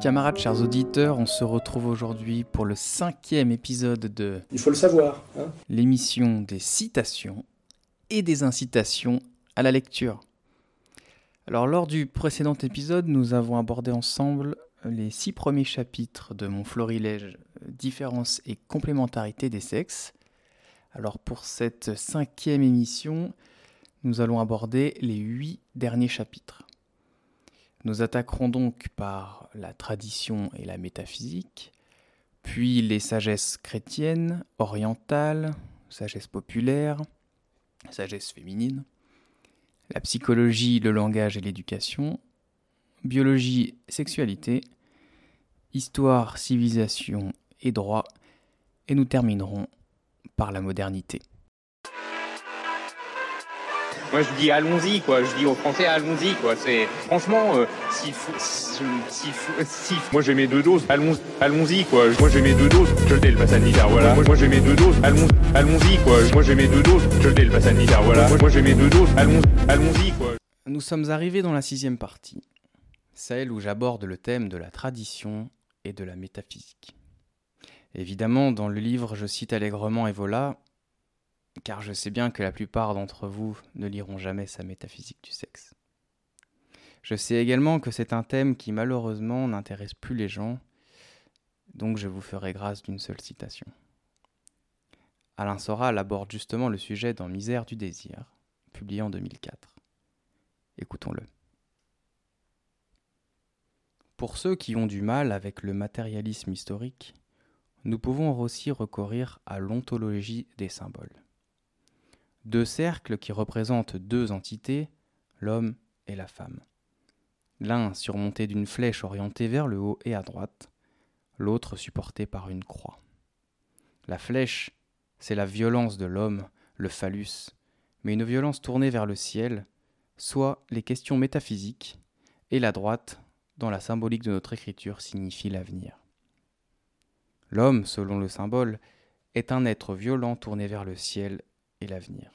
Camarades, chers auditeurs, on se retrouve aujourd'hui pour le cinquième épisode de Il faut le savoir. Hein l'émission des citations et des incitations à la lecture. Alors lors du précédent épisode, nous avons abordé ensemble les six premiers chapitres de mon florilège Différence et complémentarité des sexes. Alors pour cette cinquième émission, nous allons aborder les huit derniers chapitres. Nous attaquerons donc par la tradition et la métaphysique, puis les sagesses chrétiennes, orientales, sagesse populaire, sagesse féminine, la psychologie, le langage et l'éducation, biologie, sexualité, histoire, civilisation et droit, et nous terminerons par la modernité. Moi je dis allons-y quoi, je dis aux Français allons-y quoi. C'est franchement si, si, si- moi j'ai mes deux doses, allons allons-y quoi. Moi j'ai mes deux doses, je le dis le pass sanitaire voilà. Moi j'ai mes deux doses, allons allons-y quoi. Moi j'ai mes deux doses, je le dis le pass sanitaire voilà. Moi j'ai mes deux doses, allons allons-y quoi. Nous sommes arrivés dans la sixième partie, celle où j'aborde le thème de la tradition et de la métaphysique. Évidemment, dans le livre, je cite allègrement Evola, car je sais bien que la plupart d'entre vous ne liront jamais sa métaphysique du sexe. Je sais également que c'est un thème qui malheureusement n'intéresse plus les gens, donc je vous ferai grâce d'une seule citation. Alain Soral aborde justement le sujet dans Misère du désir, publié en 2004. Écoutons-le. Pour ceux qui ont du mal avec le matérialisme historique, nous pouvons aussi recourir à l'ontologie des symboles. Deux cercles qui représentent deux entités, l'homme et la femme. L'un surmonté d'une flèche orientée vers le haut et à droite, l'autre supporté par une croix. La flèche, c'est la violence de l'homme, le phallus, mais une violence tournée vers le ciel, soit les questions métaphysiques, et la droite, dans la symbolique de notre écriture, signifie l'avenir. L'homme, selon le symbole, est un être violent tourné vers le ciel l'avenir.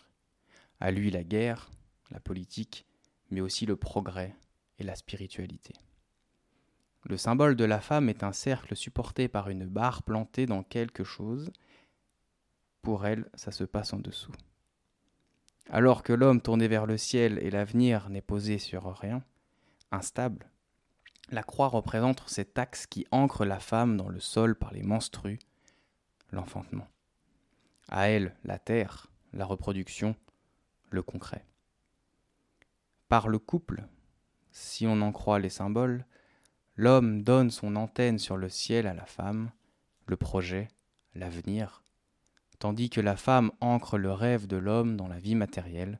À lui la guerre, la politique, mais aussi le progrès et la spiritualité. Le symbole de la femme est un cercle supporté par une barre plantée dans quelque chose. Pour elle, ça se passe en dessous. Alors que l'homme tourné vers le ciel et l'avenir n'est posé sur rien, instable, la croix représente cet axe qui ancre la femme dans le sol par les menstrues, l'enfantement. À elle, la terre, la reproduction, le concret. Par le couple, si on en croit les symboles, l'homme donne son antenne sur le ciel à la femme, le projet, l'avenir, tandis que la femme ancre le rêve de l'homme dans la vie matérielle,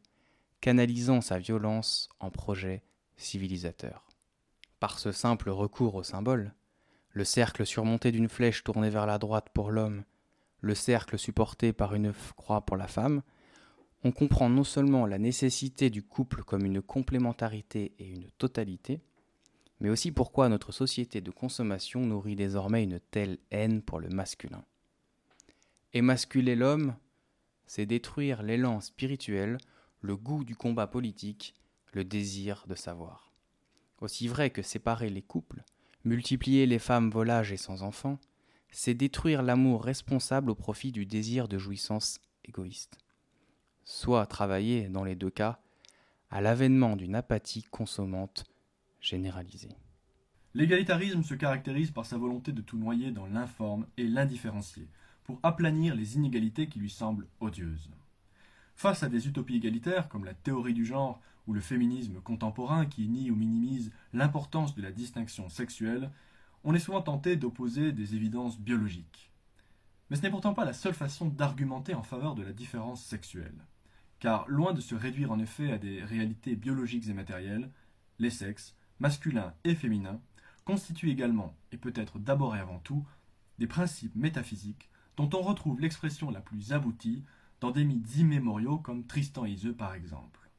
canalisant sa violence en projet civilisateur. Par ce simple recours au symbole, le cercle surmonté d'une flèche tournée vers la droite pour l'homme, le cercle supporté par une croix pour la femme, on comprend non seulement la nécessité du couple comme une complémentarité et une totalité, mais aussi pourquoi notre société de consommation nourrit désormais une telle haine pour le masculin. Émasculer l'homme, c'est détruire l'élan spirituel, le goût du combat politique, le désir de savoir. Aussi vrai que séparer les couples, multiplier les femmes volages et sans enfants, c'est détruire l'amour responsable au profit du désir de jouissance égoïste. Soit travailler, dans les deux cas, à l'avènement d'une apathie consommante généralisée. L'égalitarisme se caractérise par sa volonté de tout noyer dans l'informe et l'indifférencié, pour aplanir les inégalités qui lui semblent odieuses. Face à des utopies égalitaires comme la théorie du genre ou le féminisme contemporain qui nie ou minimise l'importance de la distinction sexuelle, on est souvent tenté d'opposer des évidences biologiques. Mais ce n'est pourtant pas la seule façon d'argumenter en faveur de la différence sexuelle. Car loin de se réduire en effet à des réalités biologiques et matérielles, les sexes, masculins et féminins, constituent également, et peut-être d'abord et avant tout, des principes métaphysiques dont on retrouve l'expression la plus aboutie dans des mythes immémoriaux comme Tristan et Iseux par exemple.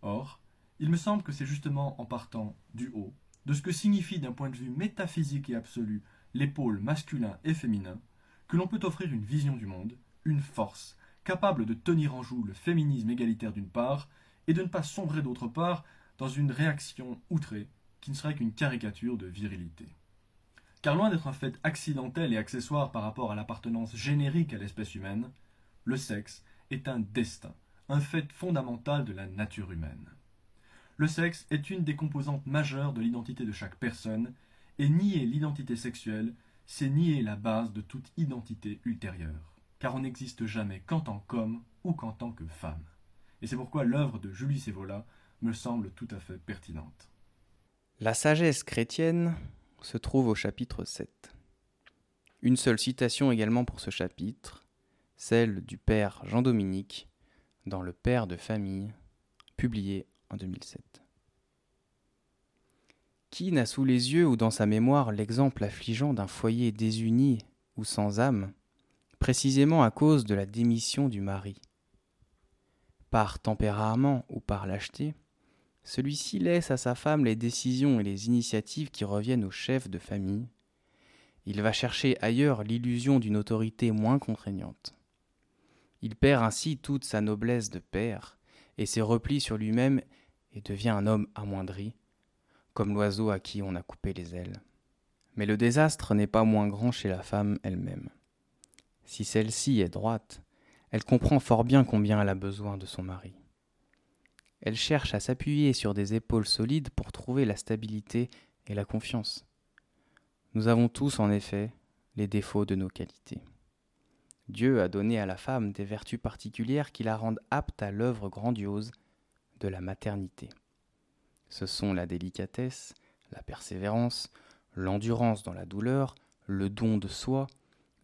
Or, il me semble que c'est justement en partant du haut, de ce que signifie d'un point de vue métaphysique et absolu les pôles masculin et féminin, que l'on peut offrir une vision du monde, une force, capable de tenir en joue le féminisme égalitaire d'une part, et de ne pas sombrer d'autre part dans une réaction outrée qui ne serait qu'une caricature de virilité. Car loin d'être un fait accidentel et accessoire par rapport à l'appartenance générique à l'espèce humaine, le sexe est un destin, un fait fondamental de la nature humaine. Le sexe est une des composantes majeures de l'identité de chaque personne, et nier l'identité sexuelle, c'est nier la base de toute identité ultérieure, car on n'existe jamais qu'en tant qu'homme ou qu'en tant que femme. Et c'est pourquoi l'œuvre de Julie Sévola me semble tout à fait pertinente. La sagesse chrétienne se trouve au chapitre 7. Une seule citation également pour ce chapitre, celle du père Jean-Dominique dans Le Père de famille, publié en 2007. Qui n'a sous les yeux ou dans sa mémoire l'exemple affligeant d'un foyer désuni ou sans âme, précisément à cause de la démission du mari? Par tempérament ou par lâcheté, celui-ci laisse à sa femme les décisions et les initiatives qui reviennent au chef de famille. Il va chercher ailleurs l'illusion d'une autorité moins contraignante. Il perd ainsi toute sa noblesse de père et ses replis sur lui-même et devient un homme amoindri, comme l'oiseau à qui on a coupé les ailes. Mais le désastre n'est pas moins grand chez la femme elle-même. Si celle-ci est droite, elle comprend fort bien combien elle a besoin de son mari. Elle cherche à s'appuyer sur des épaules solides pour trouver la stabilité et la confiance. Nous avons tous, en effet, les défauts de nos qualités. Dieu a donné à la femme des vertus particulières qui la rendent apte à l'œuvre grandiose de la maternité. Ce sont la délicatesse, la persévérance, l'endurance dans la douleur, le don de soi,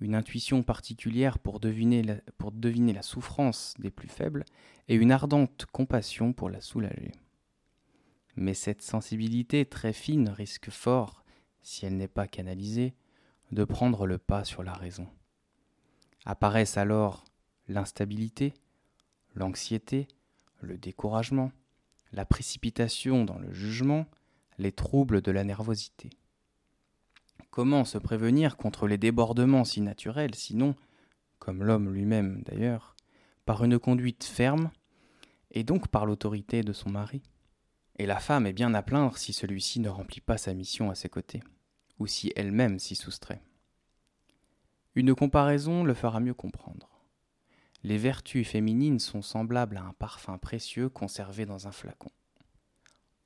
une intuition particulière pour deviner, la, souffrance des plus faibles et une ardente compassion pour la soulager. Mais cette sensibilité très fine risque fort, si elle n'est pas canalisée, de prendre le pas sur la raison. Apparaissent alors l'instabilité, l'anxiété, le découragement, la précipitation dans le jugement, les troubles de la nervosité. Comment se prévenir contre les débordements si naturels, sinon, comme l'homme lui-même d'ailleurs, par une conduite ferme, et donc par l'autorité de son mari? Et la femme est bien à plaindre si celui-ci ne remplit pas sa mission à ses côtés, ou si elle-même s'y soustrait. Une comparaison le fera mieux comprendre. Les vertus féminines sont semblables à un parfum précieux conservé dans un flacon.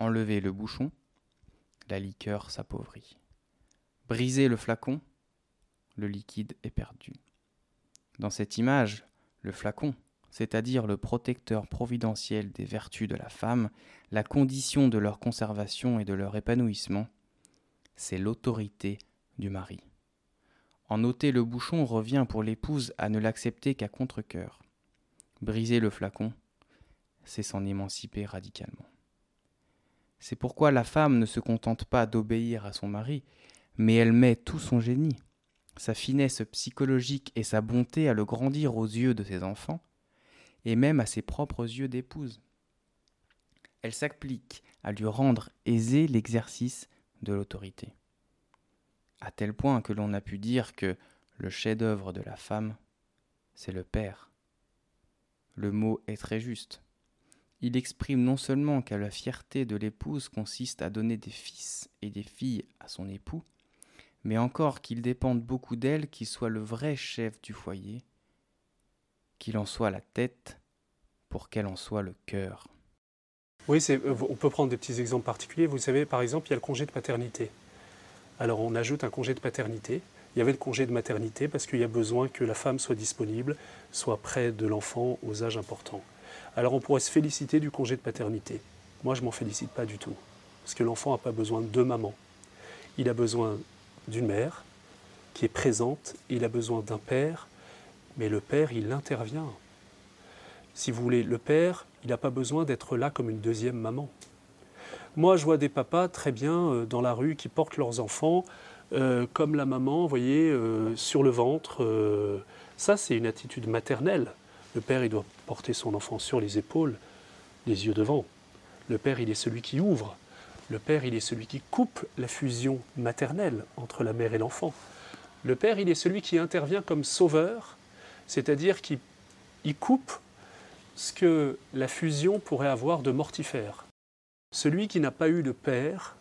Enlevez le bouchon, la liqueur s'appauvrit. Brisez le flacon, le liquide est perdu. Dans cette image, le flacon, c'est-à-dire le protecteur providentiel des vertus de la femme, la condition de leur conservation et de leur épanouissement, c'est l'autorité du mari. En ôter le bouchon revient pour l'épouse à ne l'accepter qu'à contre-coeur. Briser le flacon, c'est s'en émanciper radicalement. C'est pourquoi la femme ne se contente pas d'obéir à son mari, mais elle met tout son génie, sa finesse psychologique et sa bonté à le grandir aux yeux de ses enfants, et même à ses propres yeux d'épouse. Elle s'applique à lui rendre aisé l'exercice de l'autorité, à tel point que l'on a pu dire que le chef-d'œuvre de la femme, c'est le père. Le mot est très juste. Il exprime non seulement que la fierté de l'épouse consiste à donner des fils et des filles à son époux, mais encore qu'il dépende beaucoup d'elle qu'il soit le vrai chef du foyer, qu'il en soit la tête, pour qu'elle en soit le cœur. Oui, euh, on peut prendre des petits exemples particuliers. Vous savez, par exemple, il y a le congé de paternité. Alors on ajoute un congé de paternité. Il y avait le congé de maternité parce qu'il y a besoin que la femme soit disponible, soit près de l'enfant aux âges importants. Alors on pourrait se féliciter du congé de paternité. Moi, je m'en félicite pas du tout. Parce que l'enfant n'a pas besoin de deux mamans. Il a besoin d'une mère qui est présente, il a besoin d'un père, mais le père, il intervient. Si vous voulez, le père, il n'a pas besoin d'être là comme une deuxième maman. Moi, je vois des papas très bien euh, dans la rue qui portent leurs enfants euh, comme la maman, vous voyez, euh, sur le ventre. ça, c'est une attitude maternelle. Le père, il doit porter son enfant sur les épaules, les yeux devant. Le père, il est celui qui ouvre. Le père, il est celui qui coupe la fusion maternelle entre la mère et l'enfant. Le père, il est celui qui intervient comme sauveur, c'est-à-dire qui coupe ce que la fusion pourrait avoir de mortifère. Celui qui n'a pas eu de père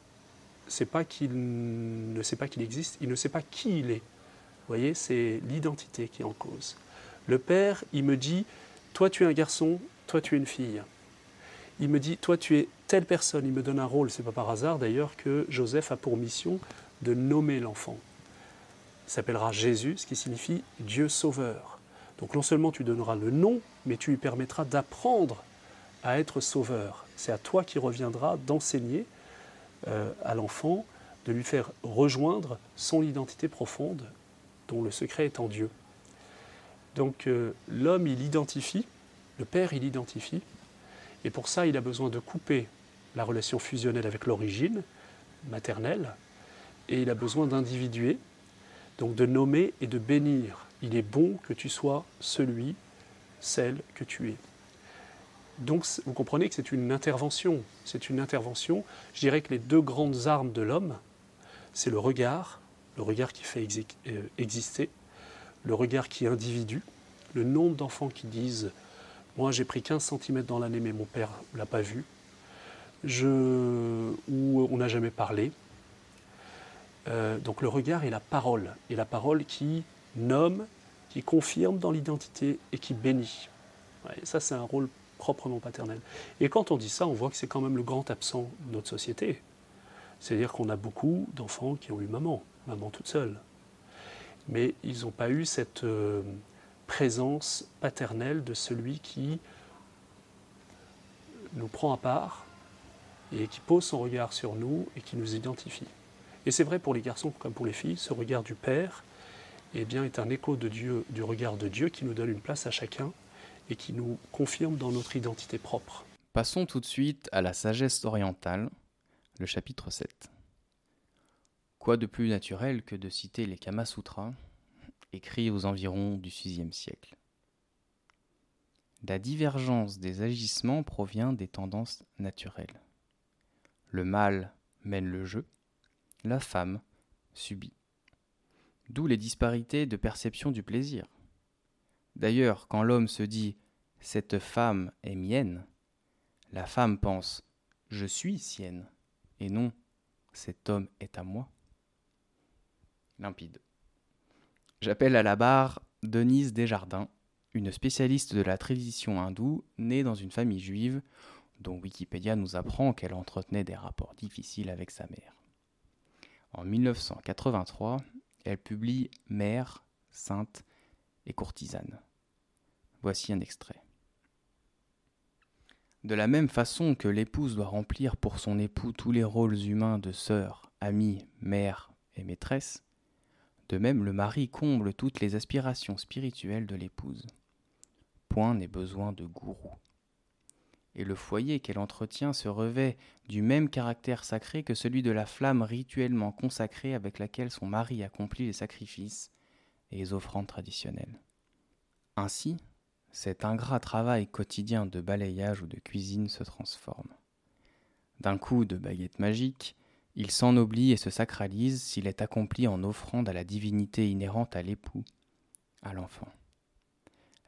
c'est pas qu'il ne sait pas qu'il existe, il ne sait pas qui il est. Vous voyez, c'est l'identité qui est en cause. Le père, il me dit, toi tu es un garçon, toi tu es une fille. Il me dit, toi tu es telle personne, il me donne un rôle, c'est pas par hasard d'ailleurs que Joseph a pour mission de nommer l'enfant. Il s'appellera Jésus, ce qui signifie Dieu sauveur. Donc non seulement tu donneras le nom, mais tu lui permettras d'apprendre à être sauveur. C'est à toi qui reviendra d'enseigner euh, à l'enfant, de lui faire rejoindre son identité profonde, dont le secret est en Dieu. Donc euh, l'homme, il identifie, le père, il identifie, et pour ça, il a besoin de couper la relation fusionnelle avec l'origine maternelle, et il a besoin d'individuer, donc de nommer et de bénir. Il est bon que tu sois celui, celle que tu es. Donc vous comprenez que c'est une intervention. C'est une intervention. Je dirais que les deux grandes armes de l'homme, c'est le regard, le regard qui fait euh, exister, le regard qui individue, le nombre d'enfants qui disent Moi j'ai pris 15 cm dans l'année, mais mon père ne l'a pas vu, ou on n'a jamais parlé. Euh, donc le regard et la parole, et la parole qui nomme, qui confirme dans l'identité et qui bénit. ça c'est un rôle proprement paternel. Et quand on dit ça, on voit que c'est quand même le grand absent de notre société. C'est-à-dire qu'on a beaucoup d'enfants qui ont eu maman, maman toute seule. Mais ils n'ont pas eu cette euh, présence paternelle de celui qui nous prend à part et qui pose son regard sur nous et qui nous identifie. Et c'est vrai pour les garçons comme pour les filles, ce regard du Père eh bien, est un écho de Dieu, du regard de Dieu qui nous donne une place à chacun et qui nous confirme dans notre identité propre. Passons tout de suite à la sagesse orientale, le chapitre 7. Quoi de plus naturel que de citer les Kama Sutras, écrits aux environs du VIe siècle? La divergence des agissements provient des tendances naturelles. Le mâle mène le jeu, la femme subit. D'où les disparités de perception du plaisir. D'ailleurs, quand l'homme se dit Cette femme est mienne, la femme pense Je suis sienne, et non Cet homme est à moi. Limpide. J'appelle à la barre Denise Desjardins, une spécialiste de la tradition hindoue née dans une famille juive dont Wikipédia nous apprend qu'elle entretenait des rapports difficiles avec sa mère. En 1983, elle publie Mère, Sainte et Courtisane. Voici un extrait. De la même façon que l'épouse doit remplir pour son époux tous les rôles humains de sœur, amie, mère et maîtresse, de même le mari comble toutes les aspirations spirituelles de l'épouse. Point n'est besoin de gourou. Et le foyer qu'elle entretient se revêt du même caractère sacré que celui de la flamme rituellement consacrée avec laquelle son mari accomplit les sacrifices et les offrandes traditionnelles. Ainsi, cet ingrat travail quotidien de balayage ou de cuisine se transforme. D'un coup de baguette magique, il s'ennoblit et se sacralise s'il est accompli en offrande à la divinité inhérente à l'époux, à l'enfant.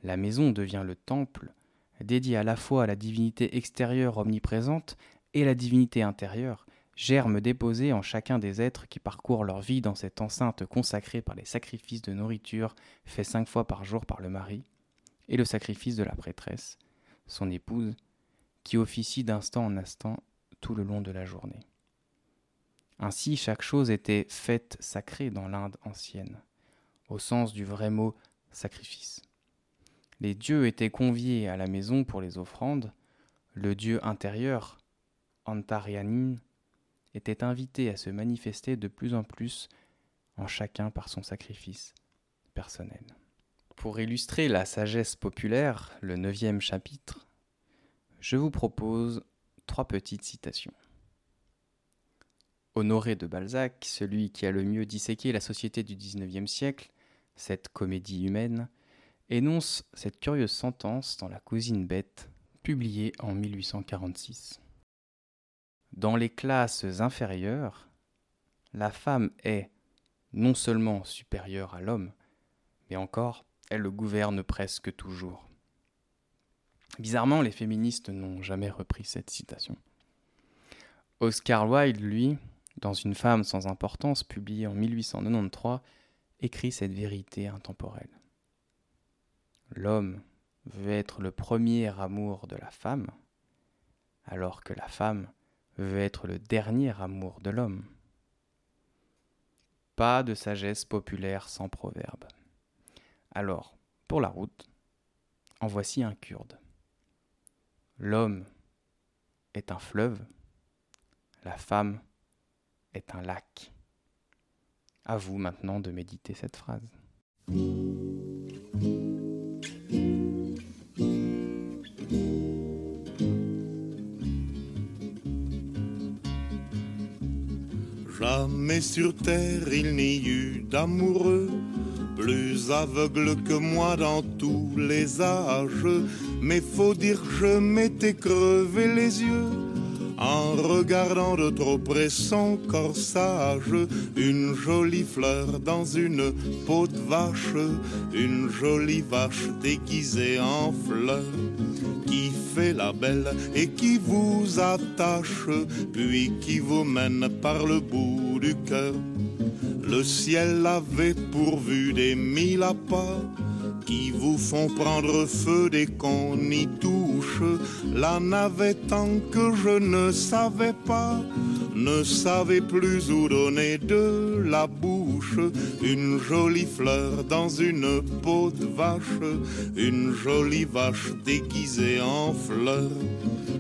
La maison devient le temple, dédié à la fois à la divinité extérieure omniprésente et la divinité intérieure, germe déposé en chacun des êtres qui parcourent leur vie dans cette enceinte consacrée par les sacrifices de nourriture faits cinq fois par jour par le mari, et le sacrifice de la prêtresse, son épouse, qui officie d'instant en instant tout le long de la journée. Ainsi chaque chose était faite sacrée dans l'Inde ancienne, au sens du vrai mot sacrifice. Les dieux étaient conviés à la maison pour les offrandes, le dieu intérieur, Antaryanin, était invité à se manifester de plus en plus en chacun par son sacrifice personnel. Pour illustrer la sagesse populaire, le neuvième chapitre, je vous propose trois petites citations. Honoré de Balzac, celui qui a le mieux disséqué la société du XIXe siècle, cette comédie humaine, énonce cette curieuse sentence dans La cousine bête, publiée en 1846. Dans les classes inférieures, la femme est non seulement supérieure à l'homme, mais encore elle le gouverne presque toujours. Bizarrement, les féministes n'ont jamais repris cette citation. Oscar Wilde, lui, dans Une femme sans importance, publiée en 1893, écrit cette vérité intemporelle. L'homme veut être le premier amour de la femme, alors que la femme veut être le dernier amour de l'homme. Pas de sagesse populaire sans proverbe. Alors, pour la route, en voici un kurde. L'homme est un fleuve, la femme est un lac. À vous maintenant de méditer cette phrase. Jamais sur terre il n'y eut d'amoureux plus aveugle que moi dans tous les âges. Mais faut dire que je m'étais crevé les yeux en regardant de trop près son corsage. Une jolie fleur dans une peau de vache, une jolie vache déguisée en fleur qui fait la belle et qui vous attache, puis qui vous mène par le bout du cœur. Le ciel avait pourvu des mille appâts qui vous font prendre feu dès qu'on y touche. La navette tant que je ne savais pas, ne savais plus où donner de la bouche. Une jolie fleur dans une peau de vache, une jolie vache déguisée en fleur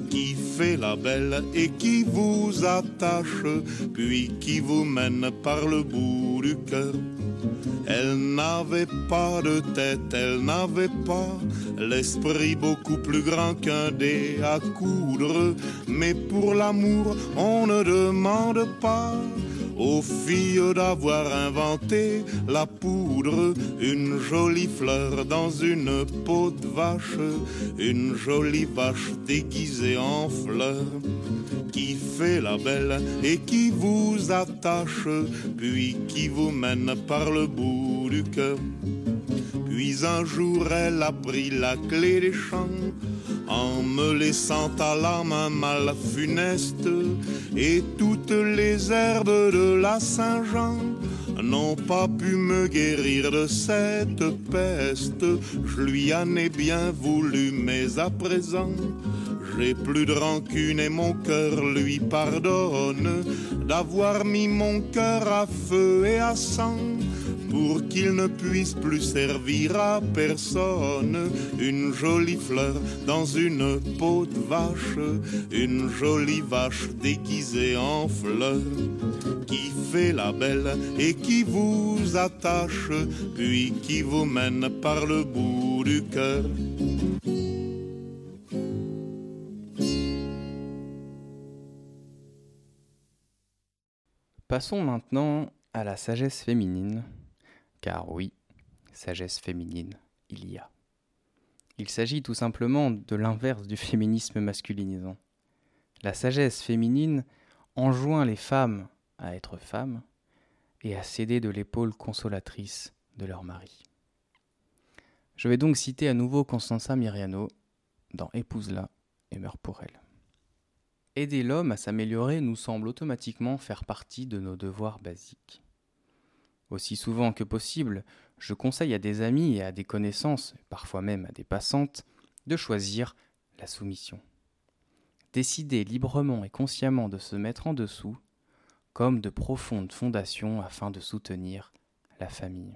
qui fait la belle et qui vous attache, puis qui vous mène par le bout du cœur. Elle n'avait pas de tête, elle n'avait pas l'esprit beaucoup plus grand qu'un dé à coudre, mais pour l'amour on ne demande pas aux filles d'avoir inventé la poudre, une jolie fleur dans une peau de vache, une jolie vache déguisée en fleur, qui fait la belle et qui vous attache, puis qui vous mène par le bout du cœur. Puis un jour elle a pris la clé des champs en me laissant à la main mal funeste et toutes les herbes de la Saint-Jean n'ont pas pu me guérir de cette peste. Je lui en ai bien voulu, mais à présent, j'ai plus de rancune et mon cœur lui pardonne d'avoir mis mon cœur à feu et à sang pour qu'il ne puisse plus servir à personne. Une jolie fleur dans une peau de vache, une jolie vache déguisée en fleur, qui fait la belle et qui vous attache, puis qui vous mène par le bout du cœur. Passons maintenant à la sagesse féminine car oui, sagesse féminine, il y a. Il s'agit tout simplement de l'inverse du féminisme masculinisant. La sagesse féminine enjoint les femmes à être femmes et à céder de l'épaule consolatrice de leur mari. Je vais donc citer à nouveau Constanza Miriano dans Épouse-la et meurt pour elle. Aider l'homme à s'améliorer nous semble automatiquement faire partie de nos devoirs basiques. Aussi souvent que possible, je conseille à des amis et à des connaissances, parfois même à des passantes, de choisir la soumission. Décider librement et consciemment de se mettre en dessous, comme de profondes fondations afin de soutenir la famille.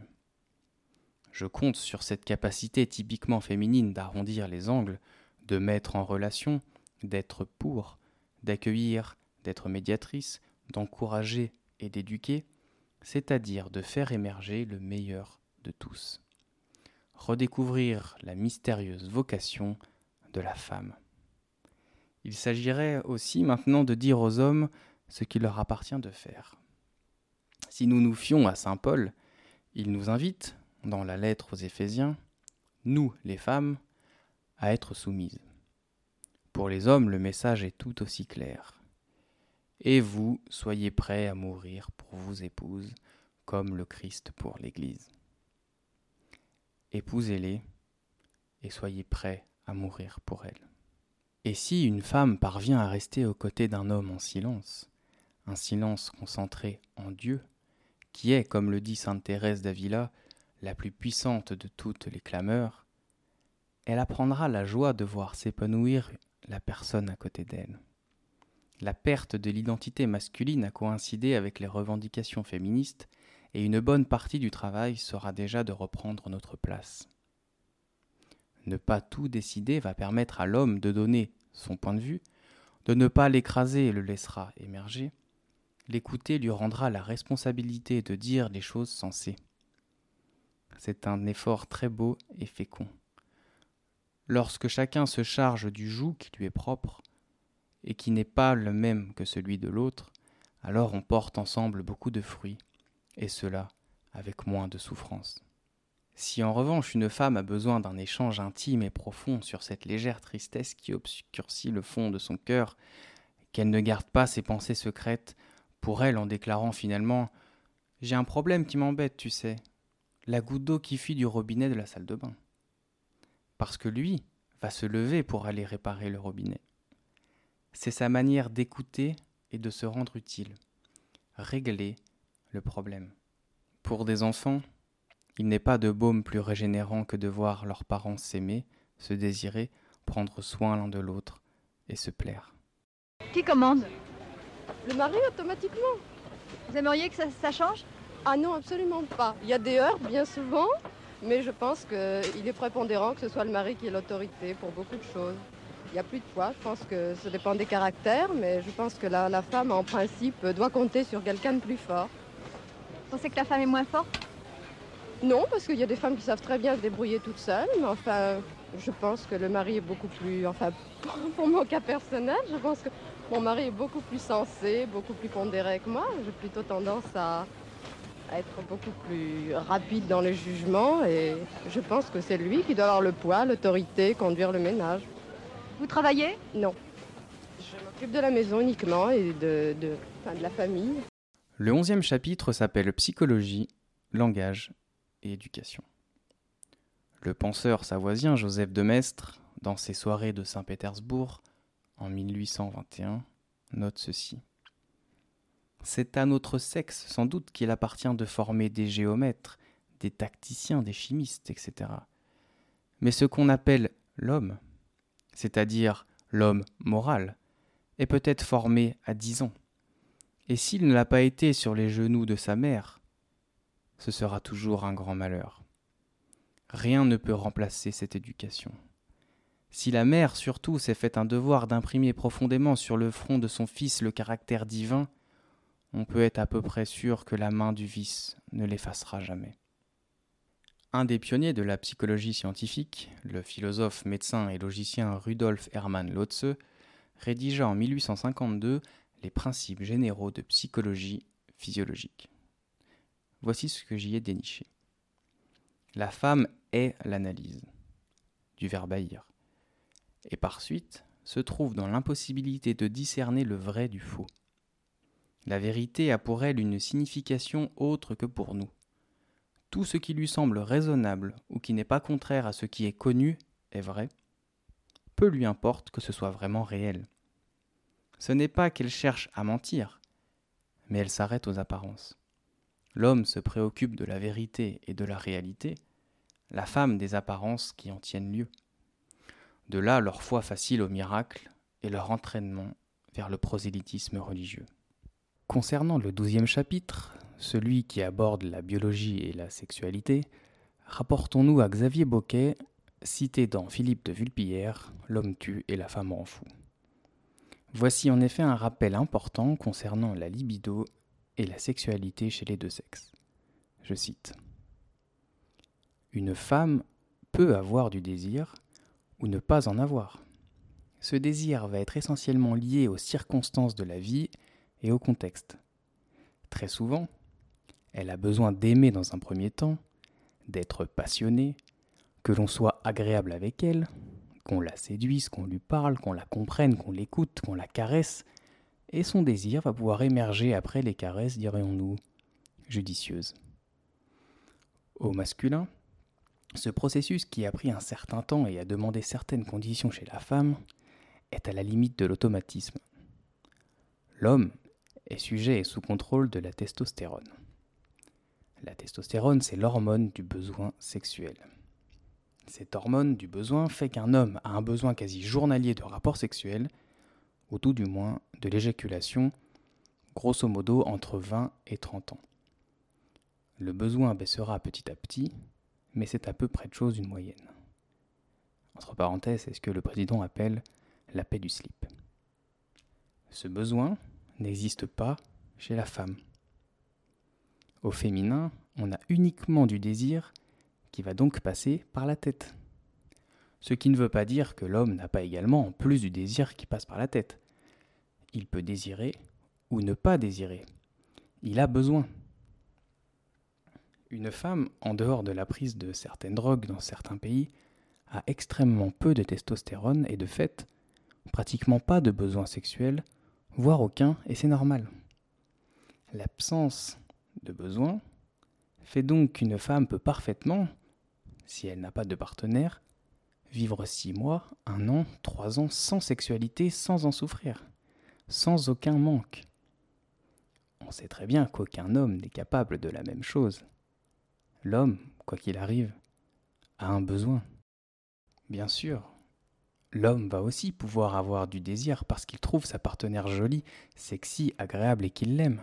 Je compte sur cette capacité typiquement féminine d'arrondir les angles, de mettre en relation, d'être pour, d'accueillir, d'être médiatrice, d'encourager et d'éduquer, c'est-à-dire de faire émerger le meilleur de tous. Redécouvrir la mystérieuse vocation de la femme. Il s'agirait aussi maintenant de dire aux hommes ce qu'il leur appartient de faire. Si nous nous fions à Saint Paul, il nous invite, dans la lettre aux Éphésiens, nous, les femmes, à être soumises. Pour les hommes, le message est tout aussi clair et vous soyez prêts à mourir pour vos épouses, comme le Christ pour l'Église. Épousez-les et soyez prêts à mourir pour elles. Et si une femme parvient à rester aux côtés d'un homme en silence, un silence concentré en Dieu, qui est, comme le dit sainte Thérèse d'Avila, la plus puissante de toutes les clameurs, elle apprendra la joie de voir s'épanouir la personne à côté d'elle. La perte de l'identité masculine a coïncidé avec les revendications féministes et une bonne partie du travail sera déjà de reprendre notre place. Ne pas tout décider va permettre à l'homme de donner son point de vue, de ne pas l'écraser le laissera émerger, l'écouter lui rendra la responsabilité de dire les choses sensées. C'est un effort très beau et fécond. Lorsque chacun se charge du joug qui lui est propre, et qui n'est pas le même que celui de l'autre, alors on porte ensemble beaucoup de fruits, et cela avec moins de souffrance. Si en revanche une femme a besoin d'un échange intime et profond sur cette légère tristesse qui obscurcit le fond de son cœur, qu'elle ne garde pas ses pensées secrètes pour elle en déclarant finalement J'ai un problème qui m'embête, tu sais, la goutte d'eau qui fuit du robinet de la salle de bain. Parce que lui va se lever pour aller réparer le robinet. C'est sa manière d'écouter et de se rendre utile, régler le problème. Pour des enfants, il n'est pas de baume plus régénérant que de voir leurs parents s'aimer, se désirer, prendre soin l'un de l'autre et se plaire. Qui commande? Le mari automatiquement. Vous aimeriez que ça, ça change? Ah non, absolument pas. Il y a des heures, bien souvent, mais je pense qu'il est prépondérant que ce soit le mari qui ait l'autorité pour beaucoup de choses. Il n'y a plus de poids, je pense que ça dépend des caractères, mais je pense que la, la femme, en principe, doit compter sur quelqu'un de plus fort. Vous pensez que la femme est moins forte? Non, parce qu'il y a des femmes qui savent très bien se débrouiller toutes seules, mais enfin, je pense que le mari est beaucoup plus, enfin, pour mon cas personnel, je pense que mon mari est beaucoup plus sensé, beaucoup plus pondéré que moi. J'ai plutôt tendance à, à être beaucoup plus rapide dans les jugements et je pense que c'est lui qui doit avoir le poids, l'autorité, conduire le ménage. Vous travaillez? Non. Je m'occupe de la maison uniquement et de, de, enfin, de la famille. Le onzième chapitre s'appelle Psychologie, langage et éducation. Le penseur savoisien Joseph de Maistre, dans ses soirées de Saint-Pétersbourg, en 1821, note ceci. C'est à notre sexe sans doute qu'il appartient de former des géomètres, des tacticiens, des chimistes, etc. Mais ce qu'on appelle l'homme, c'est-à-dire l'homme moral, est peut-être formé à dix ans. Et s'il ne l'a pas été sur les genoux de sa mère, ce sera toujours un grand malheur. Rien ne peut remplacer cette éducation. Si la mère surtout s'est fait un devoir d'imprimer profondément sur le front de son fils le caractère divin, on peut être à peu près sûr que la main du vice ne l'effacera jamais. Un des pionniers de la psychologie scientifique, le philosophe, médecin et logicien Rudolf Hermann Lotze, rédigea en 1852 les principes généraux de psychologie physiologique. Voici ce que j'y ai déniché. La femme est l'analyse, du verbe haïr, et par suite se trouve dans l'impossibilité de discerner le vrai du faux. La vérité a pour elle une signification autre que pour nous. Tout ce qui lui semble raisonnable ou qui n'est pas contraire à ce qui est connu est vrai. Peu lui importe que ce soit vraiment réel. Ce n'est pas qu'elle cherche à mentir, mais elle s'arrête aux apparences. L'homme se préoccupe de la vérité et de la réalité, la femme des apparences qui en tiennent lieu. De là leur foi facile au miracle et leur entraînement vers le prosélytisme religieux. Concernant le douzième chapitre, celui qui aborde la biologie et la sexualité, rapportons-nous à Xavier Boquet, cité dans Philippe de Vulpillère, L'homme tue et la femme rend fou. Voici en effet un rappel important concernant la libido et la sexualité chez les deux sexes. Je cite. Une femme peut avoir du désir ou ne pas en avoir. Ce désir va être essentiellement lié aux circonstances de la vie et au contexte. Très souvent, elle a besoin d'aimer dans un premier temps, d'être passionnée, que l'on soit agréable avec elle, qu'on la séduise, qu'on lui parle, qu'on la comprenne, qu'on l'écoute, qu'on la caresse, et son désir va pouvoir émerger après les caresses, dirions-nous, judicieuses. Au masculin, ce processus qui a pris un certain temps et a demandé certaines conditions chez la femme est à la limite de l'automatisme. L'homme est sujet et sous contrôle de la testostérone. La testostérone, c'est l'hormone du besoin sexuel. Cette hormone du besoin fait qu'un homme a un besoin quasi journalier de rapports sexuels, ou tout du moins de l'éjaculation, grosso modo entre 20 et 30 ans. Le besoin baissera petit à petit, mais c'est à peu près de chose une moyenne. Entre parenthèses, c'est ce que le président appelle la paix du slip. Ce besoin n'existe pas chez la femme. Au féminin, on a uniquement du désir qui va donc passer par la tête. Ce qui ne veut pas dire que l'homme n'a pas également en plus du désir qui passe par la tête. Il peut désirer ou ne pas désirer. Il a besoin. Une femme, en dehors de la prise de certaines drogues dans certains pays, a extrêmement peu de testostérone et de fait, pratiquement pas de besoin sexuel, voire aucun, et c'est normal. L'absence de besoin fait donc qu'une femme peut parfaitement, si elle n'a pas de partenaire, vivre six mois, un an, trois ans sans sexualité, sans en souffrir, sans aucun manque. On sait très bien qu'aucun homme n'est capable de la même chose. L'homme, quoi qu'il arrive, a un besoin. Bien sûr, l'homme va aussi pouvoir avoir du désir parce qu'il trouve sa partenaire jolie, sexy, agréable et qu'il l'aime.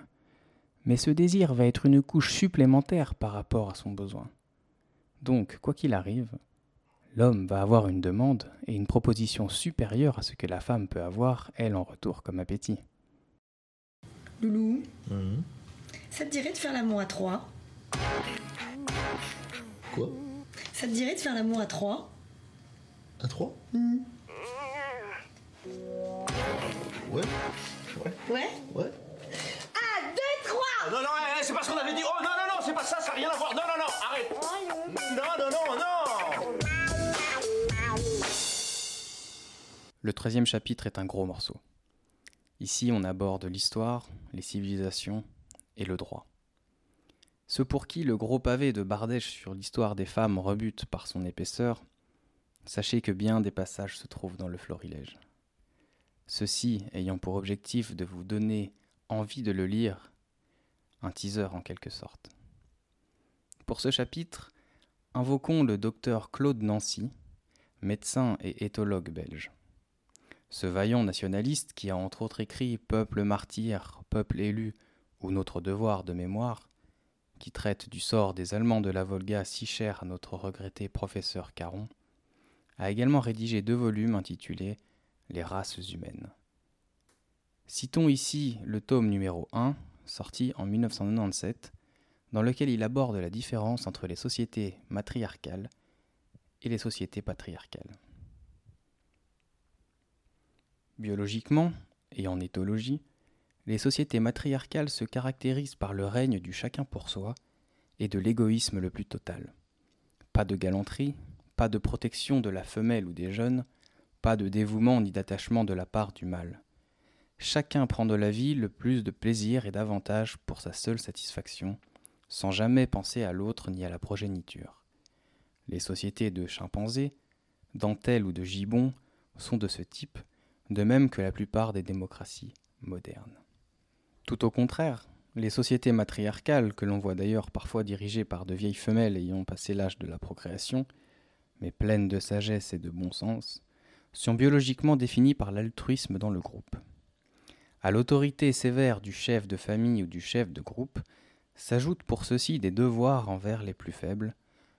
Mais ce désir va être une couche supplémentaire par rapport à son besoin. Donc, quoi qu'il arrive, l'homme va avoir une demande et une proposition supérieure à ce que la femme peut avoir, elle, en retour comme appétit. Loulou, ça te dirait de faire l'amour à trois? Quoi? Ça te dirait de faire l'amour à trois? À trois? Ouais. Ouais. Ouais? Ouais. Non, non, eh, c'est pas ce qu'on avait dit. Oh, non, non, non, c'est pas ça, ça n'a rien à voir. Non, non, non, arrête. Non, non, non, non. Le treizième chapitre est un gros morceau. Ici, on aborde l'histoire, les civilisations et le droit. Ceux pour qui le gros pavé de Bardèche sur l'histoire des femmes rebute par son épaisseur, sachez que bien des passages se trouvent dans le florilège. Ceci ayant pour objectif de vous donner envie de le lire, un teaser en quelque sorte. Pour ce chapitre, invoquons le docteur Claude Nancy, médecin et éthologue belge. Ce vaillant nationaliste qui a entre autres écrit Peuple martyr, peuple élu ou Notre devoir de mémoire, qui traite du sort des Allemands de la Volga si cher à notre regretté professeur Caron, a également rédigé deux volumes intitulés Les races humaines. Citons ici le tome numéro 1, sorti en 1997, dans lequel il aborde la différence entre les sociétés matriarcales et les sociétés patriarcales. Biologiquement et en éthologie, les sociétés matriarcales se caractérisent par le règne du chacun pour soi et de l'égoïsme le plus total. Pas de galanterie, pas de protection de la femelle ou des jeunes, pas de dévouement ni d'attachement de la part du mâle. Chacun prend de la vie le plus de plaisir et d'avantage pour sa seule satisfaction, sans jamais penser à l'autre ni à la progéniture. Les sociétés de chimpanzés, dentelles ou de gibbons sont de ce type, de même que la plupart des démocraties modernes. Tout au contraire, les sociétés matriarcales, que l'on voit d'ailleurs parfois dirigées par de vieilles femelles ayant passé l'âge de la procréation, mais pleines de sagesse et de bon sens, sont biologiquement définies par l'altruisme dans le groupe. À l'autorité sévère du chef de famille ou du chef de groupe s'ajoutent pour ceux-ci des devoirs envers les plus faibles,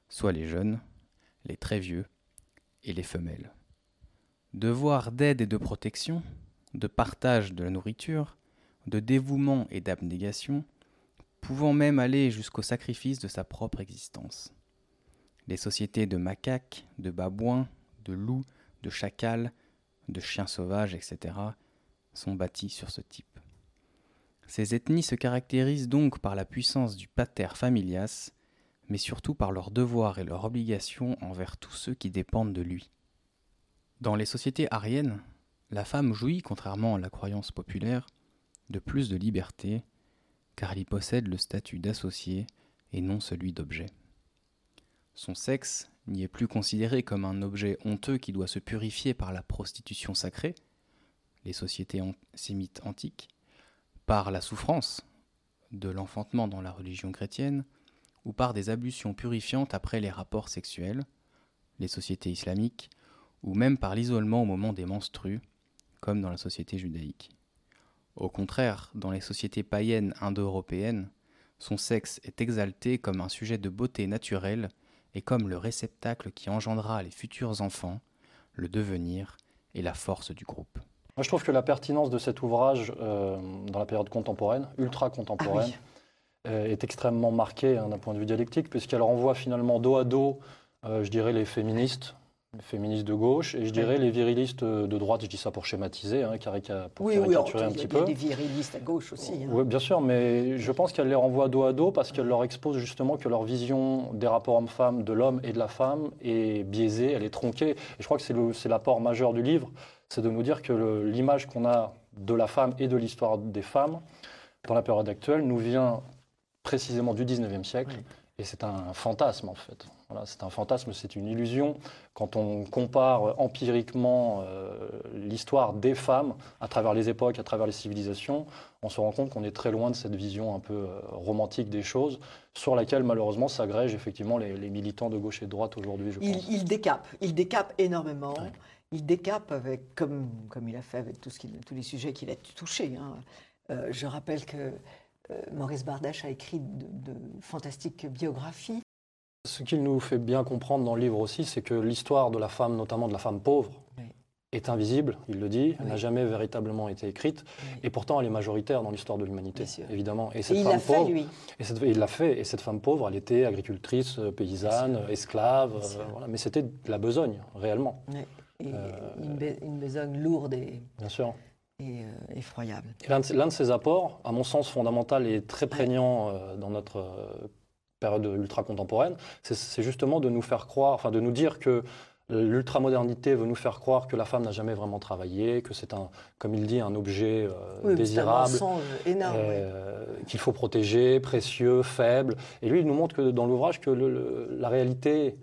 soit les jeunes, les très vieux et les femelles. Devoirs d'aide et de protection, de partage de la nourriture, de dévouement et d'abnégation, pouvant même aller jusqu'au sacrifice de sa propre existence. Les sociétés de macaques, de babouins, de loups, de chacals, de chiens sauvages, etc., sont bâties sur ce type. Ces ethnies se caractérisent donc par la puissance du pater familias, mais surtout par leurs devoirs et leurs obligations envers tous ceux qui dépendent de lui. Dans les sociétés ariennes, la femme jouit, contrairement à la croyance populaire, de plus de liberté, car elle y possède le statut d'associé et non celui d'objet. Son sexe n'y est plus considéré comme un objet honteux qui doit se purifier par la prostitution sacrée, les sociétés sémites antiques, par la souffrance de l'enfantement dans la religion chrétienne, ou par des ablutions purifiantes après les rapports sexuels, les sociétés islamiques, ou même par l'isolement au moment des menstrues, comme dans la société judaïque. Au contraire, dans les sociétés païennes indo-européennes, son sexe est exalté comme un sujet de beauté naturelle et comme le réceptacle qui engendra les futurs enfants, le devenir et la force du groupe. Moi, je trouve que la pertinence de cet ouvrage euh, dans la période contemporaine, ultra contemporaine, euh, est extrêmement marquée hein, d'un point de vue dialectique, puisqu'elle renvoie finalement dos à dos, euh, je dirais, les féministes, les féministes de gauche, et je dirais les virilistes de droite, je dis ça pour schématiser, hein, carica- pour Oui, oui, caricaturer un petit il y a peu. des virilistes à gauche aussi. hein. Oui, bien sûr, mais je pense qu'elle les renvoie dos à dos parce qu'elle leur expose justement que leur vision des rapports hommes-femmes, de l'homme et de la femme est biaisée, elle est tronquée. Et je crois que c'est l'apport majeur du livre, c'est de nous dire que l'image qu'on a de la femme et de l'histoire des femmes dans la période actuelle nous vient précisément du 19e siècle. Et c'est un fantasme en fait. Voilà, c'est un fantasme, c'est une illusion. Quand on compare empiriquement euh, l'histoire des femmes à travers les époques, à travers les civilisations, on se rend compte qu'on est très loin de cette vision un peu euh, romantique des choses, sur laquelle malheureusement s'agrègent effectivement les, les militants de gauche et de droite aujourd'hui, je Il, pense. il décape, il décape énormément. Il décape avec, comme, comme il a fait avec tout ce qu'il- tous les sujets qu'il a touchés. hein. Euh, je rappelle que euh, Maurice Bardèche a écrit de, de fantastiques biographies. Ce qu'il nous fait bien comprendre dans le livre aussi, c'est que l'histoire de la femme, notamment de la femme pauvre, est invisible, il le dit, elle n'a jamais véritablement été écrite, et pourtant elle est majoritaire dans l'histoire de l'humanité, évidemment. Et cette il femme l'a fait, pauvre, lui. Et cette- il l'a fait, et cette femme pauvre, elle était agricultrice, paysanne, esclave, euh, voilà. mais c'était de la besogne, réellement. Et Euh, une, be- une besogne lourde et, Bien sûr. et, euh, effroyable. L'un de, de ces apports, à mon sens fondamental et très prégnant euh, dans notre période ultra-contemporaine, c'est- c'est justement de nous faire croire, enfin de nous dire que l'ultramodernité veut nous faire croire que la femme n'a jamais vraiment travaillé, que c'est un, comme il dit, un objet euh, Oui, désirable, qu'il faut protéger, précieux, faible. Et lui, il nous montre que dans l'ouvrage que le- le- la réalité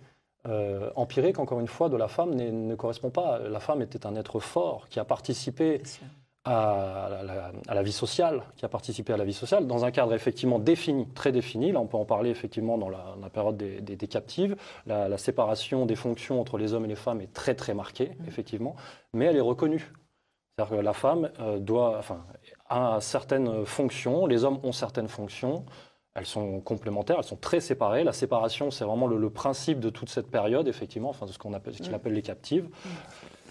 euh, empirique, encore une fois, de la femme ne correspond pas. La femme était un être fort qui a participé à la, la- à la vie sociale, qui a participé à la vie sociale dans un cadre effectivement défini, très défini. Là, on peut en parler effectivement dans la, dans la période des, des- des captives. La, la séparation des fonctions entre les hommes et les femmes est très très marquée, effectivement, mais elle est reconnue. C'est-à-dire que la femme euh, doit, enfin, a certaines fonctions, les hommes ont certaines fonctions. Elles sont complémentaires, elles sont très séparées. La séparation, c'est vraiment le, le principe de toute cette période, effectivement, enfin, de ce qu'on appelle, ce qu'il appelle les captives.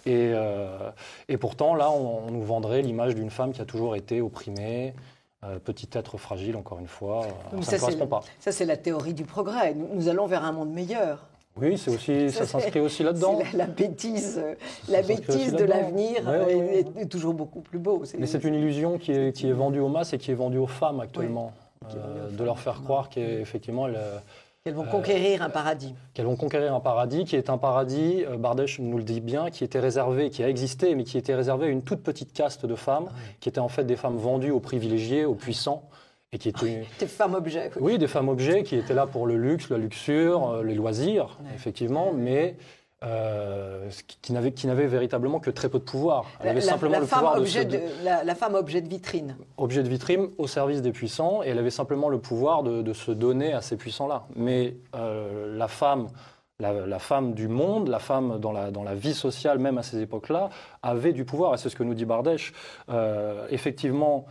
Et, euh, et pourtant, là, on, on nous vendrait l'image d'une femme qui a toujours été opprimée, euh, petit être fragile, encore une fois. Euh, ça ça, ne correspond pas. Ça, c'est la théorie du progrès. Nous, nous allons vers un monde meilleur. Oui, c'est aussi, ça s'inscrit aussi là-dedans. La, la bêtise, la bêtise de l'avenir Ouais, ouais, ouais. est, est toujours beaucoup plus beau. Mais c'est une illusion qui est, qui est vendue aux masses et qui est vendue aux femmes actuellement. Euh, de leur faire croire qu'effectivement, elles, Qu'elles vont euh, conquérir un paradis. qu'elles vont conquérir un paradis qui est un paradis, euh, Bardèche nous le dit bien, qui était réservé, qui a existé, mais qui était réservé à une toute petite caste de femmes, qui étaient en fait des femmes vendues aux privilégiés, aux puissants, et qui étaient... Des femmes objets. Oui, des femmes objets qui étaient là pour le luxe, la luxure, les loisirs, effectivement, mais euh, qui, n'avaient véritablement que très peu de pouvoir. Elle La, avait la- simplement la le femme pouvoir de objet de, la, la femme objet de vitrine. objet de vitrine au service des puissants et elle avait simplement le pouvoir de, de se donner à ces puissants-là. Mais euh, la femme, la, la femme du monde, la femme dans la, dans la vie sociale, même à ces époques-là, avait du pouvoir. Et c'est ce que nous dit Bardèche. Euh, effectivement,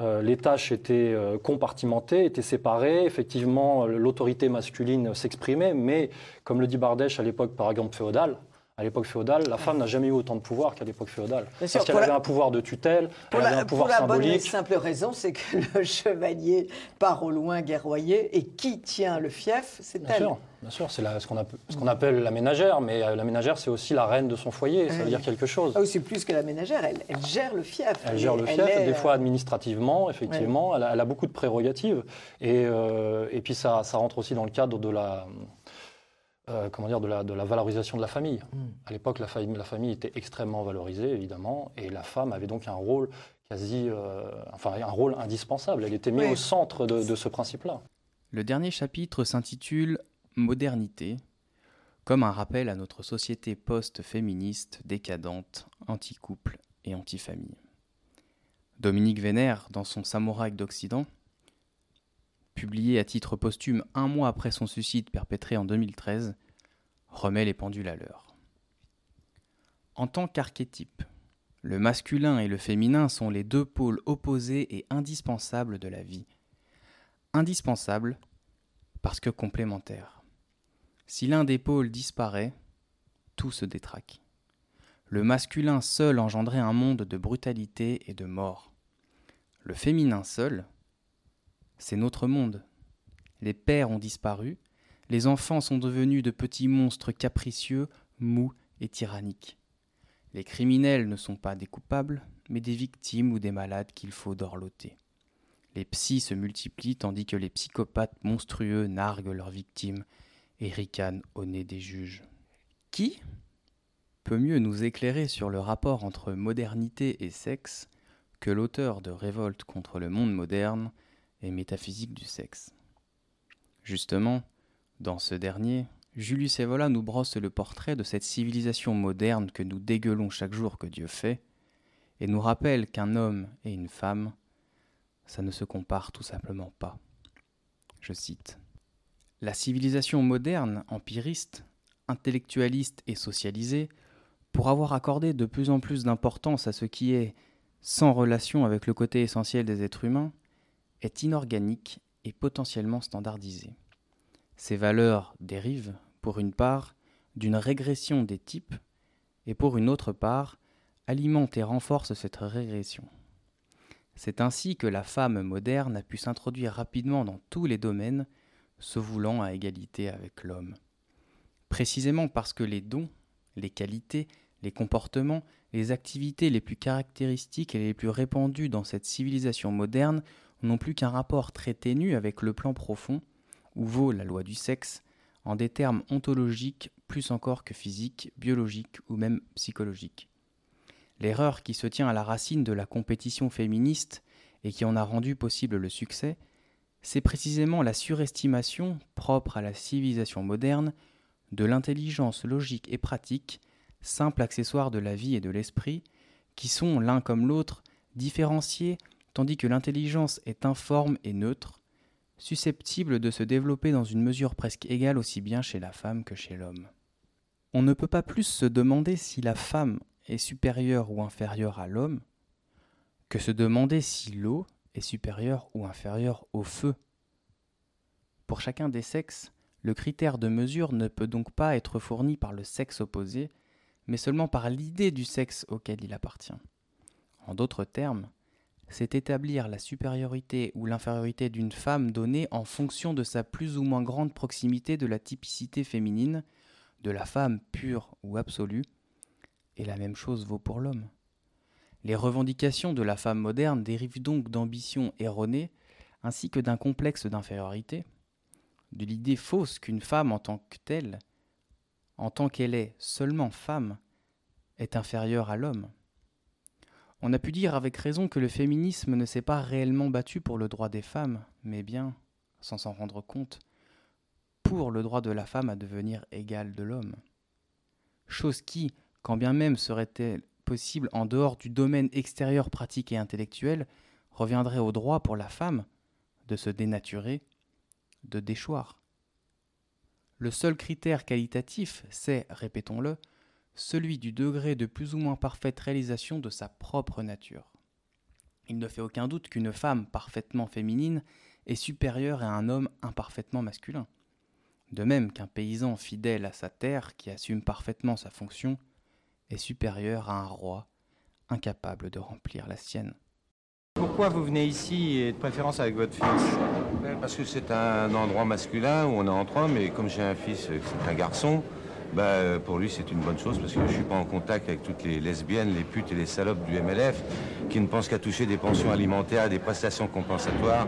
euh, les tâches étaient euh, compartimentées, étaient séparées. Effectivement, euh, l'autorité masculine s'exprimait, mais comme le dit Bardèche à l'époque, par exemple, féodale, à l'époque féodale, la femme n'a jamais eu autant de pouvoir qu'à l'époque féodale. Bien Parce qu'elle avait la- un pouvoir de tutelle, Pour elle avait la, un pouvoir pour la bonne et symbolique. simple raison, c'est que le chevalier part au loin guerroyer et qui tient le fief, c'est elle. sûr, bien sûr, c'est ce qu'on appelle, ce qu'on appelle la ménagère, mais euh, la ménagère, c'est aussi la reine de son foyer, ça veut dire quelque chose. Ah c'est plus que la ménagère, elle, elle gère le fief. Elle gère le fief, est, des euh, fois administrativement, effectivement, elle, a, elle a beaucoup de prérogatives. Et, euh, et puis ça, ça rentre aussi dans le cadre de la, euh, comment dire, de la, de la valorisation de la famille. Mm. À l'époque, la famille, la famille était extrêmement valorisée, évidemment, et la femme avait donc un rôle quasi, euh, enfin un rôle indispensable. Elle était mise Oui. au centre de, de ce principe-là. Le dernier chapitre s'intitule Modernité, comme un rappel à notre société post-féministe, décadente, anti-couple et anti-famille. Dominique Vénère, dans son Samouraï d'Occident, publié à titre posthume un mois après son suicide perpétré en 2013, remet les pendules à l'heure. En tant qu'archétype, le masculin et le féminin sont les deux pôles opposés et indispensables de la vie. Indispensables parce que complémentaires. Si l'un des pôles disparaît, tout se détraque. Le masculin seul engendrait un monde de brutalité et de mort. Le féminin seul, c'est notre monde. Les pères ont disparu, les enfants sont devenus de petits monstres capricieux, mous et tyranniques. Les criminels ne sont pas des coupables, mais des victimes ou des malades qu'il faut dorloter. Les psys se multiplient tandis que les psychopathes monstrueux narguent leurs victimes et ricanent au nez des juges. Qui peut mieux nous éclairer sur le rapport entre modernité et sexe que l'auteur de Révolte contre le monde moderne et métaphysique du sexe? Justement, dans ce dernier, Julius Evola nous brosse le portrait de cette civilisation moderne que nous dégueulons chaque jour que Dieu fait, et nous rappelle qu'un homme et une femme, ça ne se compare tout simplement pas. Je cite. La civilisation moderne, empiriste, intellectualiste et socialisée, pour avoir accordé de plus en plus d'importance à ce qui est sans relation avec le côté essentiel des êtres humains, est inorganique et potentiellement standardisée. Ces valeurs dérivent, pour une part, d'une régression des types, et pour une autre part, alimentent et renforcent cette régression. C'est ainsi que la femme moderne a pu s'introduire rapidement dans tous les domaines, se voulant à égalité avec l'homme. Précisément parce que les dons, les qualités, les comportements, les activités les plus caractéristiques et les plus répandues dans cette civilisation moderne n'ont plus qu'un rapport très ténu avec le plan profond, où vaut la loi du sexe, en des termes ontologiques plus encore que physiques, biologiques ou même psychologiques. L'erreur qui se tient à la racine de la compétition féministe et qui en a rendu possible le succès, c'est précisément la surestimation, propre à la civilisation moderne, de l'intelligence logique et pratique, simple accessoire de la vie et de l'esprit, qui sont l'un comme l'autre différenciés tandis que l'intelligence est informe et neutre, susceptible de se développer dans une mesure presque égale aussi bien chez la femme que chez l'homme. On ne peut pas plus se demander si la femme est supérieure ou inférieure à l'homme que se demander si l'eau est supérieure ou inférieure au feu. Pour chacun des sexes, le critère de mesure ne peut donc pas être fourni par le sexe opposé, mais seulement par l'idée du sexe auquel il appartient. En d'autres termes, c'est établir la supériorité ou l'infériorité d'une femme donnée en fonction de sa plus ou moins grande proximité de la typicité féminine, de la femme pure ou absolue, et la même chose vaut pour l'homme. Les revendications de la femme moderne dérivent donc d'ambitions erronées, ainsi que d'un complexe d'infériorité, de l'idée fausse qu'une femme en tant que telle, en tant qu'elle est seulement femme, est inférieure à l'homme. On a pu dire avec raison que le féminisme ne s'est pas réellement battu pour le droit des femmes, mais bien, sans s'en rendre compte, pour le droit de la femme à devenir égale de l'homme. Chose qui, quand bien même serait-elle possible en dehors du domaine extérieur pratique et intellectuel, reviendrait au droit pour la femme de se dénaturer, de déchoir. Le seul critère qualitatif, c'est, répétons-le, celui du degré de plus ou moins parfaite réalisation de sa propre nature. Il ne fait aucun doute qu'une femme parfaitement féminine est supérieure à un homme imparfaitement masculin. De même qu'un paysan fidèle à sa terre qui assume parfaitement sa fonction est supérieur à un roi incapable de remplir la sienne. Pourquoi vous venez ici et de préférence avec votre fils ben, Parce que c'est un endroit masculin où on est entre hommes et comme j'ai un fils, c'est un garçon, bah, pour lui c'est une bonne chose parce que je ne suis pas en contact avec toutes les lesbiennes, les putes et les salopes du MLF qui ne pensent qu'à toucher des pensions alimentaires, des prestations compensatoires,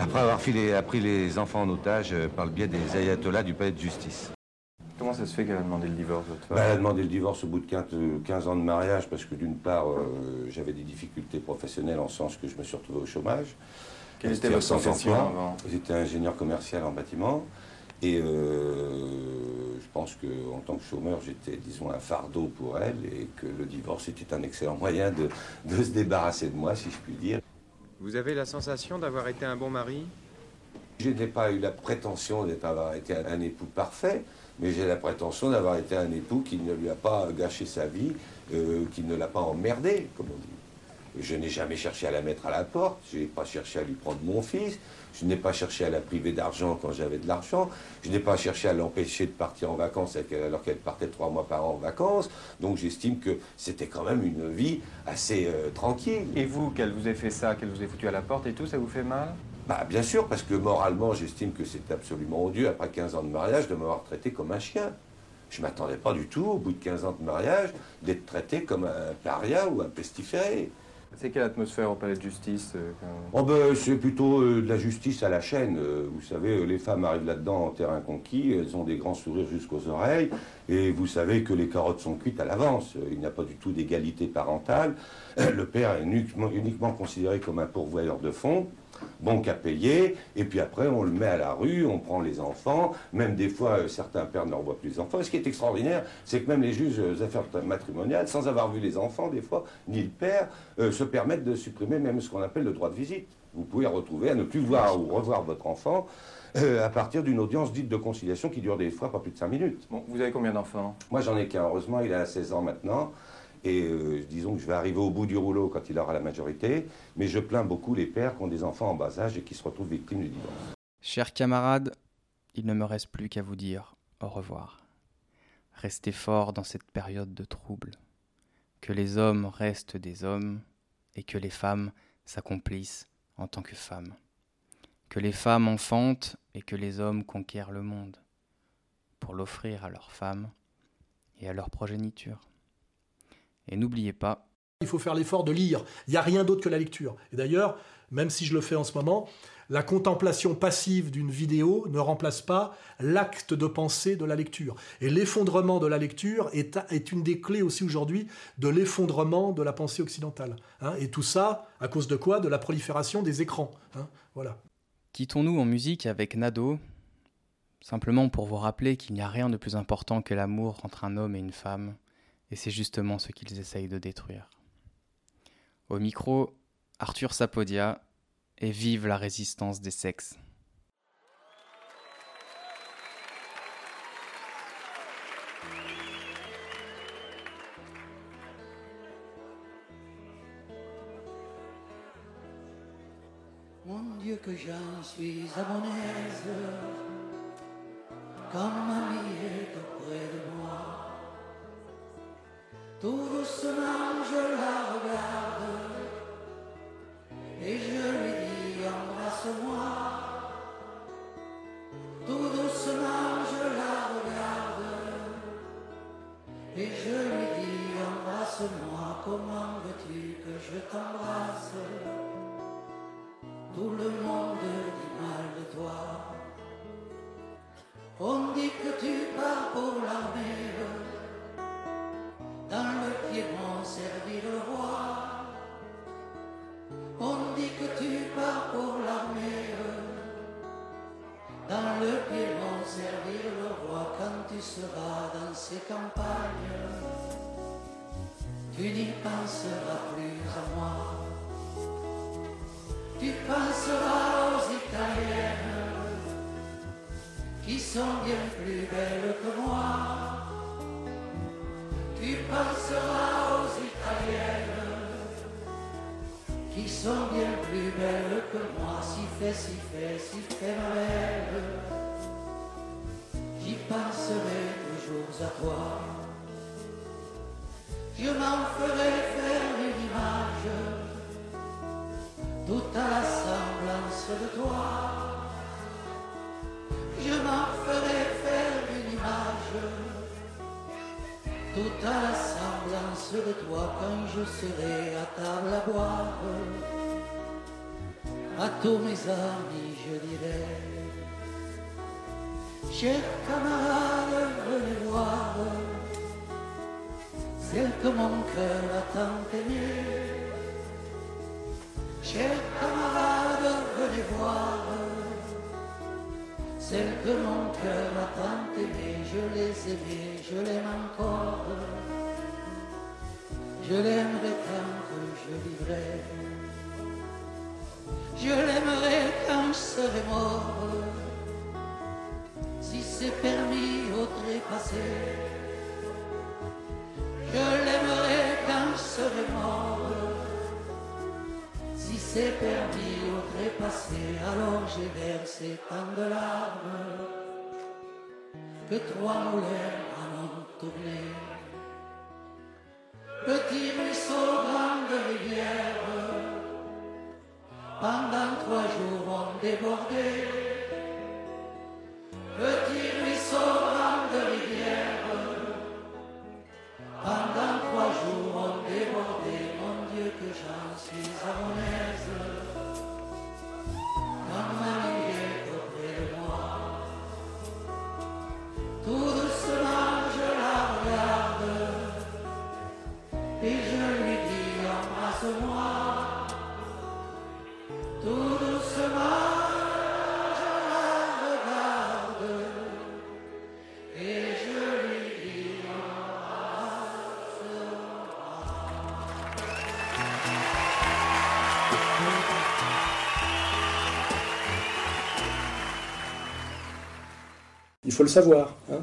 après avoir pris les enfants en otage euh, par le biais des ayatollahs du palais de justice. Comment ça se fait qu'elle a demandé le divorce bah, Elle a demandé le divorce au bout de 15, ans de mariage parce que d'une part euh, j'avais des difficultés professionnelles en sens que je me suis retrouvé au chômage. Quelle était votre profession avant J'étais ingénieur commercial en bâtiment. Et euh, je pense qu'en tant que chômeur, j'étais, disons, un fardeau pour elle et que le divorce était un excellent moyen de, de se débarrasser de moi, si je puis dire. Vous avez la sensation d'avoir été un bon mari? Je n'ai pas eu la prétention d'avoir été un époux parfait, mais j'ai la prétention d'avoir été un époux qui ne lui a pas gâché sa vie, euh, qui ne l'a pas emmerdé, comme on dit. Je n'ai jamais cherché à la mettre à la porte, je n'ai pas cherché à lui prendre mon fils, je n'ai pas cherché à la priver d'argent quand j'avais de l'argent, je n'ai pas cherché à l'empêcher de partir en vacances alors qu'elle partait trois mois par an en vacances. Donc j'estime que c'était quand même une vie assez euh, tranquille. Et vous, qu'elle vous ait fait ça, qu'elle vous ait foutu à la porte et tout, ça vous fait mal? Bah, bien sûr, parce que moralement, j'estime que c'est absolument odieux, après 15 ans de mariage, de m'avoir traité comme un chien. Je ne m'attendais pas du tout, au bout de 15 ans de mariage, d'être traité comme un paria ou un pestiféré. C'est quelle atmosphère au palais de justice euh, oh ben, C'est plutôt euh, de la justice à la chaîne. Euh, vous savez, les femmes arrivent là-dedans en terrain conquis, elles ont des grands sourires jusqu'aux oreilles, et vous savez que les carottes sont cuites à l'avance. Il n'y a pas du tout d'égalité parentale. Le père est uniquement considéré comme un pourvoyeur de fonds bon qu'à payer, et puis après on le met à la rue, on prend les enfants, même des fois euh, certains pères ne revoient plus les enfants. ce qui est extraordinaire, c'est que même les juges aux affaires matrimoniales, sans avoir vu les enfants des fois, ni le père, euh, se permettent de supprimer même ce qu'on appelle le droit de visite. Vous pouvez retrouver à ne plus voir ou revoir votre enfant euh, à partir d'une audience dite de conciliation qui dure des fois pas plus de 5 minutes. Bon, vous avez combien d'enfants? Moi j'en ai qu'un, heureusement il a 16 ans maintenant. Et euh, disons que je vais arriver au bout du rouleau quand il aura la majorité, mais je plains beaucoup les pères qui ont des enfants en bas âge et qui se retrouvent victimes du divorce. Chers camarades, il ne me reste plus qu'à vous dire au revoir. Restez forts dans cette période de trouble. Que les hommes restent des hommes et que les femmes s'accomplissent en tant que femmes. Que les femmes enfantent et que les hommes conquièrent le monde pour l'offrir à leurs femmes et à leur progéniture. Et n'oubliez pas. Il faut faire l'effort de lire. Il n'y a rien d'autre que la lecture. Et d'ailleurs, même si je le fais en ce moment, la contemplation passive d'une vidéo ne remplace pas l'acte de pensée de la lecture. Et l'effondrement de la lecture est, est, une des clés aussi aujourd'hui de l'effondrement de la pensée occidentale. Hein. Et tout ça, à cause de quoi? De la prolifération des écrans. Hein. voilà. Quittons-nous en musique avec Nado, simplement pour vous rappeler qu'il n'y a rien de plus important que l'amour entre un homme et une femme et c'est justement ce qu'ils essayent de détruire. Au micro, Arthur Sapodia, et vive la résistance des sexes. Mon Dieu que j'en suis à mon aise, comme ma vie est auprès de moi. Tout doucement je la regarde et je lui dis embrasse-moi. Tout doucement je la regarde et je lui dis embrasse-moi. Comment veux-tu que je t'embrasse? Tout le monde dit mal de toi. On dit que tu pars pour l'armée dans le Piémont servir le roi. On dit que tu pars pour l'armée, dans le Piémont servir le roi quand tu seras dans ces campagnes. Tu n'y penseras plus à moi. Tu penseras aux Italiennes qui sont bien plus belles que moi tu penseras aux Italiennes qui sont bien plus belles que moi. Si fait, si fait, si fait ma belle, j'y penserai toujours à toi. Je m'en ferai faire une image, toute à la semblance de toi. Toute à la semblance de toi quand je serai à table à boire. À tous mes amis je dirai, chers camarades, venez voir celle que mon cœur a tant aimée. Chers camarades, venez voir Celle que mon cœur a tant aimée, je les aimais, je l'aime encore. Je l'aimerai tant que je vivrai. Je l'aimerai quand je serai mort. Si c'est permis au trépassé. Je l'aimerai quand je serai mort. Si c'est permis au trépassé, alors j'ai versé tant de larmes que trois moulins en ont tourné. Petit ruisseau, grande rivière, pendant trois jours ont débordé. Faut le savoir. hein.